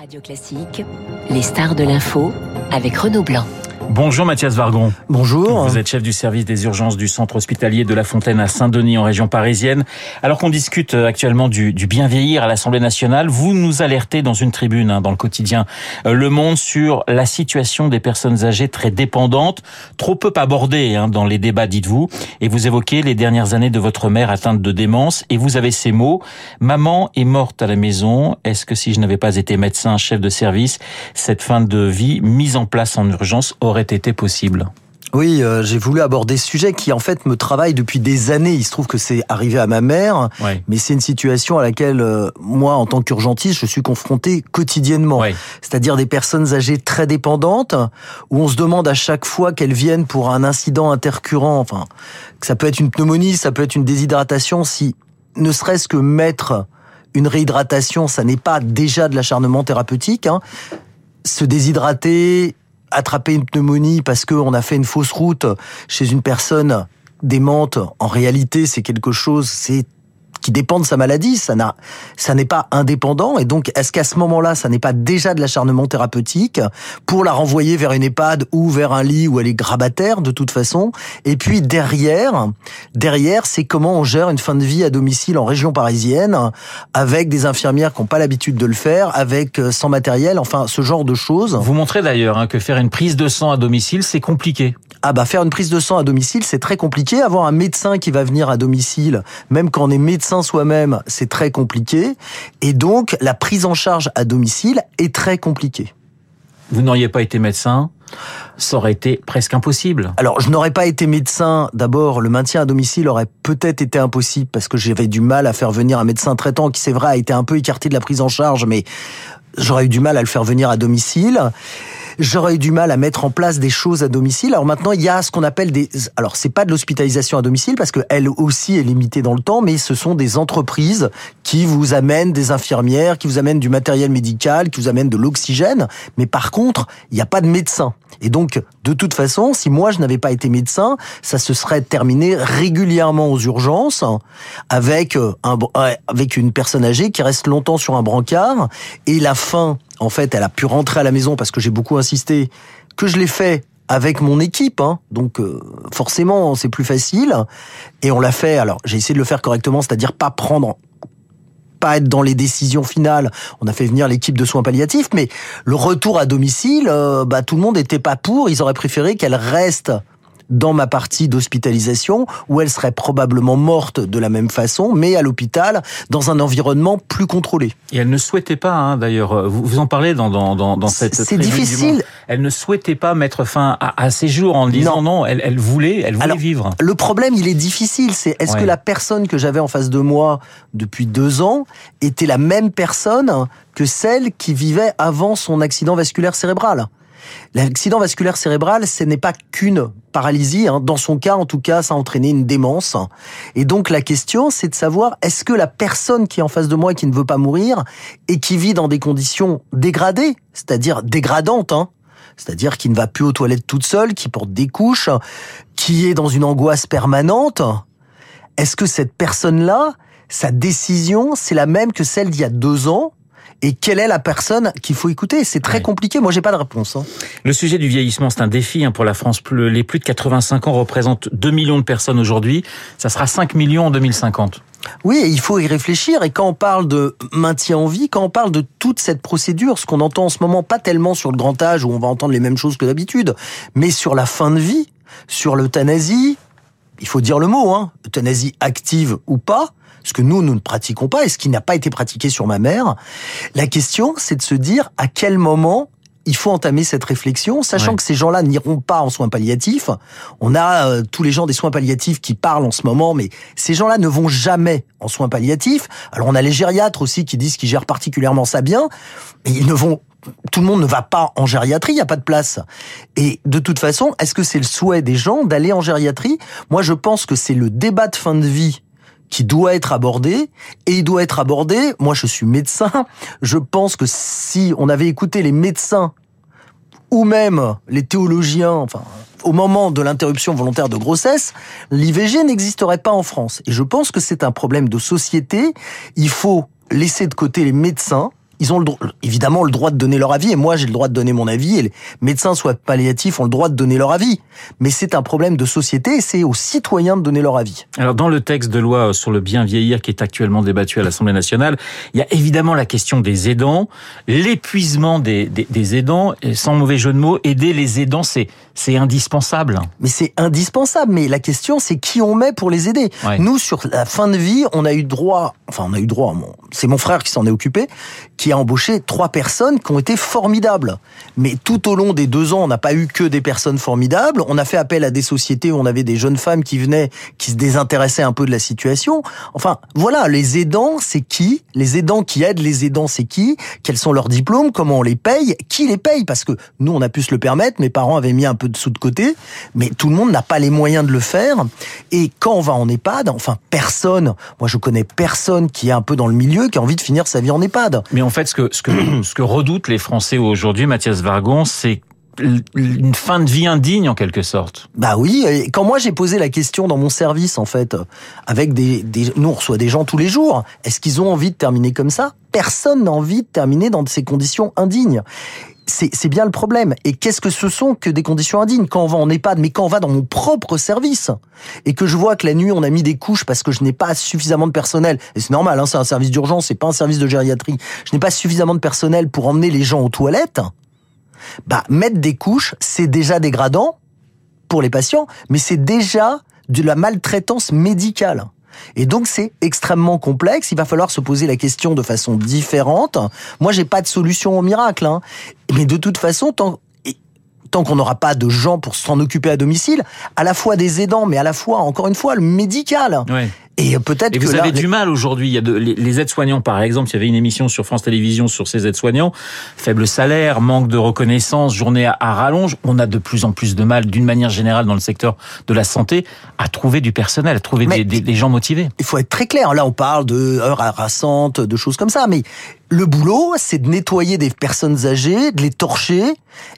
Radio Classique, les stars de l'info avec Renaud Blanc. Bonjour Mathias Vargon. Bonjour. Vous êtes chef du service des urgences du centre hospitalier de La Fontaine à Saint-Denis en région parisienne. Alors qu'on discute euh, actuellement du, bien vieillir à l'Assemblée nationale, vous nous alertez dans une tribune hein, dans le quotidien euh, Le Monde sur la situation des personnes âgées très dépendantes, trop peu abordées hein, dans les débats, dites-vous. Et vous évoquez les dernières années de votre mère atteinte de démence et vous avez ces mots. Maman est morte à la maison. Est-ce que si je n'avais pas été médecin, chef de service, cette fin de vie mise en place en urgence aurait été possible oui, euh, j'ai voulu aborder ce sujet qui en fait me travaille depuis des années. Il se trouve que c'est arrivé à ma mère, mais c'est une situation à laquelle euh, moi, en tant qu'urgentiste, je suis confronté quotidiennement. C'est-à-dire des personnes âgées très dépendantes, où on se demande à chaque fois qu'elles viennent pour un incident intercurrent, enfin, que ça peut être une pneumonie, ça peut être une déshydratation, si ne serait-ce que mettre une réhydratation, ça n'est pas déjà de l'acharnement thérapeutique. Hein. Se déshydrater, attraper une pneumonie parce qu'on a fait une fausse route chez une personne démente, en réalité, c'est quelque chose, c'est qui dépend de sa maladie, ça n'a, ça n'est pas indépendant. Et donc, est-ce qu'à ce, moment-là, ça n'est pas déjà de l'acharnement thérapeutique pour la renvoyer vers une EHPAD ou vers un lit où elle est grabataire de toute façon? Et puis derrière, derrière, c'est comment on gère une fin de vie à domicile en région parisienne avec des infirmières qui n'ont pas l'habitude de le faire, avec euh, sans matériel, enfin ce genre de choses. Vous montrez d'ailleurs hein, que faire une prise de sang à domicile, c'est compliqué. Ah bah faire une prise de sang à domicile, c'est très compliqué. Avoir un médecin qui va venir à domicile, même quand on est médecin soi-même, c'est très compliqué. Et donc la prise en charge à domicile est très compliquée. Vous n'auriez pas été médecin ça aurait été presque impossible. Alors, je n'aurais pas été médecin. D'abord, le maintien à domicile aurait peut-être été impossible parce que j'avais du mal à faire venir un médecin traitant qui, c'est vrai, a été un peu écarté de la prise en charge, mais j'aurais eu du mal à le faire venir à domicile j'aurais eu du mal à mettre en place des choses à domicile. Alors maintenant, il y a ce qu'on appelle des... Alors, c'est pas de l'hospitalisation à domicile parce que elle aussi est limitée dans le temps, mais ce sont des entreprises qui vous amènent des infirmières, qui vous amènent du matériel médical, qui vous amènent de l'oxygène. Mais par contre, il n'y a pas de médecin. Et donc, de toute façon, si moi je n'avais pas été médecin, ça se serait terminé régulièrement aux urgences avec euh, un, avec une personne âgée qui reste longtemps sur un brancard et la fin en fait, elle a pu rentrer à la maison parce que j'ai beaucoup insisté, que je l'ai fait avec mon équipe, hein. donc euh, forcément c'est plus facile. Et on l'a fait. Alors j'ai essayé de le faire correctement, c'est-à-dire pas prendre pas être dans les décisions finales. On a fait venir l'équipe de soins palliatifs, mais le retour à domicile, euh, bah, tout le monde n'était pas pour. Ils auraient préféré qu'elle reste dans ma partie d'hospitalisation où elle serait probablement morte de la même façon, mais à l'hôpital, dans un environnement plus contrôlé. Et elle ne souhaitait pas, hein, d'ailleurs, vous, vous en parlez dans, dans, dans, dans cette... C'est difficile. Elle ne souhaitait pas mettre fin à, à ses jours en disant non, elle, elle, voulait, elle voulait vivre. Le problème, il est difficile, c'est est-ce que la personne que j'avais en face de moi depuis deux ans était la même personne que celle qui vivait avant son accident vasculaire cérébral? L'accident vasculaire cérébral, ce n'est pas qu'une paralysie. Hein. Dans son cas, en tout cas, ça a entraîné une démence. Et donc la question, c'est de savoir est-ce que la personne qui est en face de moi et qui ne veut pas mourir et qui vit dans des conditions dégradées, c'est-à-dire dégradantes, hein, c'est-à-dire qui ne va plus aux toilettes toute seule, qui porte des couches, qui est dans une angoisse permanente, est-ce que cette personne-là, sa décision, c'est la même que celle d'il y a deux ans et quelle est la personne qu'il faut écouter? C'est très compliqué. Moi, j'ai pas de réponse. Hein. Le sujet du vieillissement, c'est un défi hein, pour la France. Les plus de 85 ans représentent 2 millions de personnes aujourd'hui. Ça sera 5 millions en 2050. Oui, il faut y réfléchir. Et quand on parle de maintien en vie, quand on parle de toute cette procédure, ce qu'on entend en ce moment, pas tellement sur le grand âge où on va entendre les mêmes choses que d'habitude, mais sur la fin de vie, sur l'euthanasie, il faut dire le mot, hein, euthanasie active ou pas, ce que nous, nous ne pratiquons pas et ce qui n'a pas été pratiqué sur ma mère. La question, c'est de se dire à quel moment il faut entamer cette réflexion, sachant que ces gens-là n'iront pas en soins palliatifs. On a euh, tous les gens des soins palliatifs qui parlent en ce moment, mais ces gens-là ne vont jamais en soins palliatifs. Alors on a les gériatres aussi qui disent qu'ils gèrent particulièrement ça bien, mais ils ne vont tout le monde ne va pas en gériatrie, il n'y a pas de place. Et de toute façon, est-ce que c'est le souhait des gens d'aller en gériatrie? Moi, je pense que c'est le débat de fin de vie qui doit être abordé et il doit être abordé. Moi, je suis médecin. Je pense que si on avait écouté les médecins ou même les théologiens, enfin, au moment de l'interruption volontaire de grossesse, l'IVG n'existerait pas en France. Et je pense que c'est un problème de société. Il faut laisser de côté les médecins ils ont le, évidemment le droit de donner leur avis, et moi j'ai le droit de donner mon avis, et les médecins soit palliatifs ont le droit de donner leur avis. Mais c'est un problème de société, et c'est aux citoyens de donner leur avis. Alors dans le texte de loi sur le bien vieillir qui est actuellement débattu à l'Assemblée nationale, il y a évidemment la question des aidants, l'épuisement des, des, des aidants, et sans mauvais jeu de mots, aider les aidants, c'est c'est indispensable. Mais c'est indispensable. Mais la question, c'est qui on met pour les aider. Ouais. Nous, sur la fin de vie, on a eu droit, enfin, on a eu droit, c'est mon frère qui s'en est occupé, a embauché trois personnes qui ont été formidables. Mais tout au long des deux ans, on n'a pas eu que des personnes formidables. On a fait appel à des sociétés où on avait des jeunes femmes qui venaient, qui se désintéressaient un peu de la situation. Enfin, voilà, les aidants, c'est qui? Les aidants qui aident les aidants, c'est qui? Quels sont leurs diplômes? Comment on les paye? Qui les paye? Parce que nous, on a pu se le permettre. Mes parents avaient mis un peu de sous de côté, mais tout le monde n'a pas les moyens de le faire. Et quand on va en EHPAD, enfin, personne, moi je connais personne qui est un peu dans le milieu, qui a envie de finir sa vie en EHPAD. Mais en fait, ce que, ce que, ce que redoutent les Français aujourd'hui, Mathias Vargon, c'est une fin de vie indigne en quelque sorte. Bah oui, et quand moi j'ai posé la question dans mon service en fait, avec des, des nous on reçoit des gens tous les jours, est-ce qu'ils ont envie de terminer comme ça? Personne n'a envie de terminer dans ces conditions indignes. C'est bien le problème. Et qu'est-ce que ce sont que des conditions indignes Quand on va en EHPAD, mais quand on va dans mon propre service, et que je vois que la nuit on a mis des couches parce que je n'ai pas suffisamment de personnel, et c'est normal, hein, c'est un service d'urgence, c'est pas un service de gériatrie, je n'ai pas suffisamment de personnel pour emmener les gens aux toilettes, bah, mettre des couches, c'est déjà dégradant pour les patients, mais c'est déjà de la maltraitance médicale. Et donc c'est extrêmement complexe. Il va falloir se poser la question de façon différente. Moi, j'ai pas de solution au miracle, hein. mais de toute façon, tant qu'on n'aura pas de gens pour s'en occuper à domicile, à la fois des aidants, mais à la fois, encore une fois, le médical. Et peut-être que vous avez du mal aujourd'hui. Il y a de, les, les aides-soignants, par exemple, il y avait une émission sur France Télévisions sur ces aides-soignants. Faible salaire, manque de reconnaissance, journée à, à rallonge. On a de plus en plus de mal, d'une manière générale, dans le secteur de la santé, à trouver du personnel, à trouver des, des, des, gens motivés. Il faut être très clair. Là, on parle de heures harassantes, de choses comme ça, mais le boulot, c'est de nettoyer des personnes âgées, de les torcher,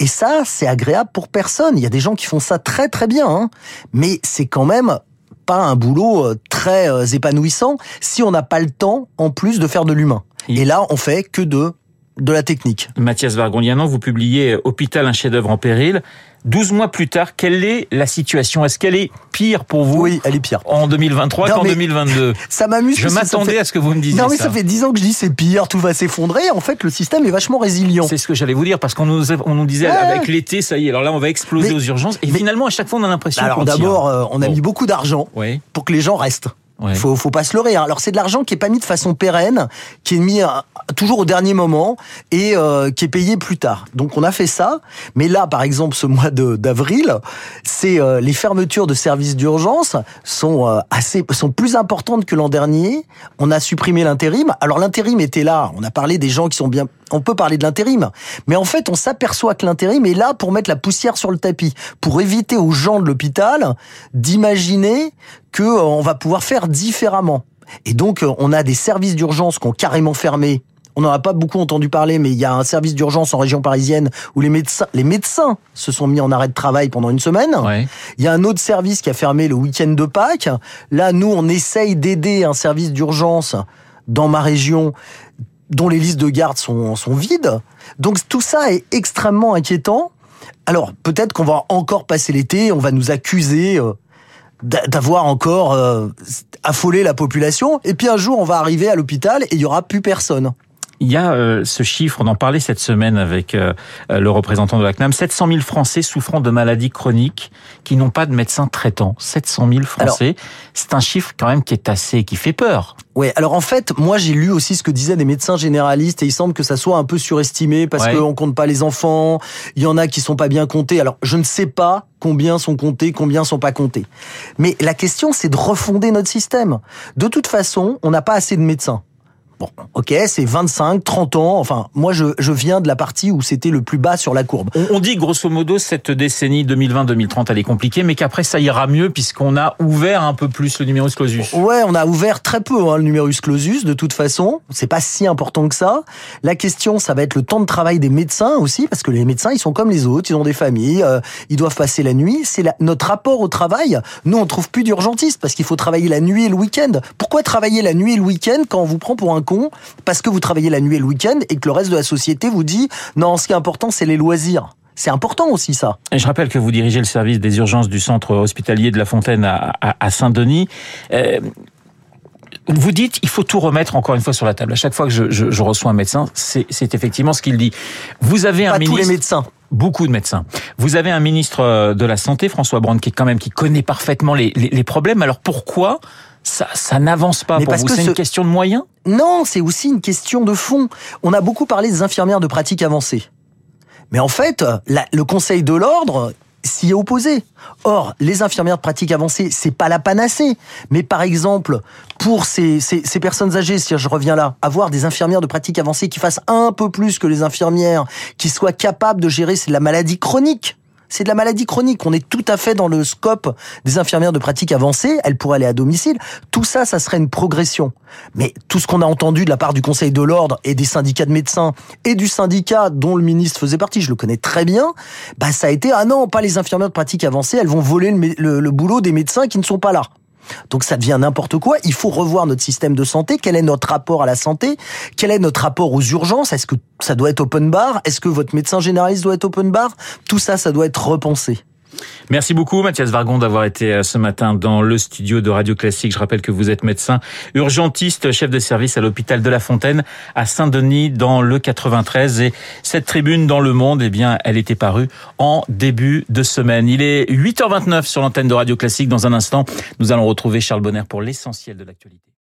et ça, c'est agréable pour personne. Il y a des gens qui font ça très très bien, hein. mais c'est quand même pas un boulot très épanouissant si on n'a pas le temps, en plus, de faire de l'humain. Et là, on fait que de de la technique. Mathias Vargonianon, vous publiez Hôpital, un chef-d'œuvre en péril. 12 mois plus tard, quelle est la situation? Est-ce qu'elle est pire pour vous? Oui, elle est pire. En 2023 qu'en 2022 Ça m'amuse. Je m'attendais fait... à ce que vous me disiez Non, mais ça. ça fait 10 ans que je dis c'est pire, tout va s'effondrer. En fait, le système est vachement résilient. C'est ce que j'allais vous dire, parce qu'on nous, on nous disait ouais. avec l'été, ça y est, alors là, on va exploser mais, aux urgences. Et mais, finalement, à chaque fois, on a l'impression Alors d'abord, euh, on a bon. mis beaucoup d'argent oui. pour que les gens restent. Ouais. Faut, faut pas se leurrer. Hein. Alors c'est de l'argent qui est pas mis de façon pérenne, qui est mis euh, toujours au dernier moment et euh, qui est payé plus tard. Donc on a fait ça. Mais là, par exemple, ce mois d'avril, c'est euh, les fermetures de services d'urgence sont euh, assez, sont plus importantes que l'an dernier. On a supprimé l'intérim. Alors l'intérim était là. On a parlé des gens qui sont bien. On peut parler de l'intérim, mais en fait, on s'aperçoit que l'intérim est là pour mettre la poussière sur le tapis, pour éviter aux gens de l'hôpital d'imaginer que euh, on va pouvoir faire différemment. Et donc, euh, on a des services d'urgence qui ont carrément fermé. On n'en a pas beaucoup entendu parler, mais il y a un service d'urgence en région parisienne où les médecins, les médecins se sont mis en arrêt de travail pendant une semaine. Ouais. Il y a un autre service qui a fermé le week-end de Pâques. Là, nous, on essaye d'aider un service d'urgence dans ma région dont les listes de garde sont, sont vides. Donc tout ça est extrêmement inquiétant. Alors peut-être qu'on va encore passer l'été, on va nous accuser euh, d'avoir encore euh, affolé la population, et puis un jour on va arriver à l'hôpital et il y aura plus personne. Il y a euh, ce chiffre, on en parlait cette semaine avec euh, le représentant de la CNAM, 700 000 Français souffrant de maladies chroniques qui n'ont pas de médecin traitant. 700 000 Français, c'est un chiffre quand même qui est assez, qui fait peur. Ouais, alors en fait, moi j'ai lu aussi ce que disaient des médecins généralistes et il semble que ça soit un peu surestimé parce Ouais. qu'on compte pas les enfants, il y en a qui sont pas bien comptés. Alors je ne sais pas combien sont comptés, combien sont pas comptés. Mais la question c'est de refonder notre système. De toute façon, on n'a pas assez de médecins. Bon, ok, c'est 25, 30 ans. Enfin, moi, je, je viens de la partie où c'était le plus bas sur la courbe. On, on dit grosso modo cette décennie 2020-2030 elle est compliquée, mais qu'après ça ira mieux puisqu'on a ouvert un peu plus le numerus clausus. Ouais, on a ouvert très peu hein, le numerus clausus. De toute façon, c'est pas si important que ça. La question, ça va être le temps de travail des médecins aussi, parce que les médecins, ils sont comme les autres, ils ont des familles, euh, ils doivent passer la nuit. C'est la- notre rapport au travail. Nous, on trouve plus d'urgentistes parce qu'il faut travailler la nuit et le week-end. Pourquoi travailler la nuit et le week-end quand on vous prend pour un con parce que vous travaillez la nuit et le week-end et que le reste de la société vous dit non, ce qui est important, c'est les loisirs. C'est important aussi ça. Et je rappelle que vous dirigez le service des urgences du centre hospitalier de La Fontaine à, à, Saint-Denis. Euh, vous dites, il faut tout remettre encore une fois sur la table. À chaque fois que je, je, je reçois un médecin, c'est effectivement ce qu'il dit. Vous avez Pas un ministre. tous les médecins beaucoup de médecins. Vous avez un ministre euh, de la santé, François Braun, qui est quand même qui connaît parfaitement les, les, les problèmes. Alors pourquoi ça, ça n'avance pas Mais pour vous que C'est ce- une question de moyens? Non, c'est aussi une question de fond. On a beaucoup parlé des infirmières de pratique avancée. Mais en fait, la- le Conseil de l'ordre s'y est opposé. Or, les infirmières de pratique avancée, c'est pas la panacée. Mais par exemple, pour ces, ces, ces personnes âgées, si je reviens là, avoir des infirmières de pratique avancée qui fassent un peu plus que les infirmières, qui soient capables de gérer, de la maladie chronique. C'est de la maladie chronique. On est tout à fait dans le scope des infirmières de pratique avancée. Elles pourraient aller à domicile. Tout ça, ça serait une progression. Mais tout ce qu'on a entendu de la part du Conseil de l'ordre et des syndicats de médecins et du syndicat dont le ministre faisait partie, je le connais très bien, bah ça a été ah non, pas les infirmières de pratique avancée. Elles vont voler le, le- le boulot des médecins qui ne sont pas là. Donc ça devient n'importe quoi. Il faut revoir notre système de santé. Quel est notre rapport à la santé? Quel est notre rapport aux urgences? Est-ce que ça doit être open bar? Est-ce que votre médecin généraliste doit être open bar? Tout ça, ça doit être repensé. Merci beaucoup Mathias Vargon d'avoir été euh, ce matin dans le studio de Radio Classique. Je rappelle que vous êtes médecin urgentiste, chef de service à l'hôpital de La Fontaine à Saint-Denis dans le 93 et cette tribune dans le monde, eh bien, elle était parue en début de semaine. Il est 8h29 sur l'antenne de Radio Classique. Dans un instant, nous allons retrouver Charles Bonner pour l'essentiel de l'actualité.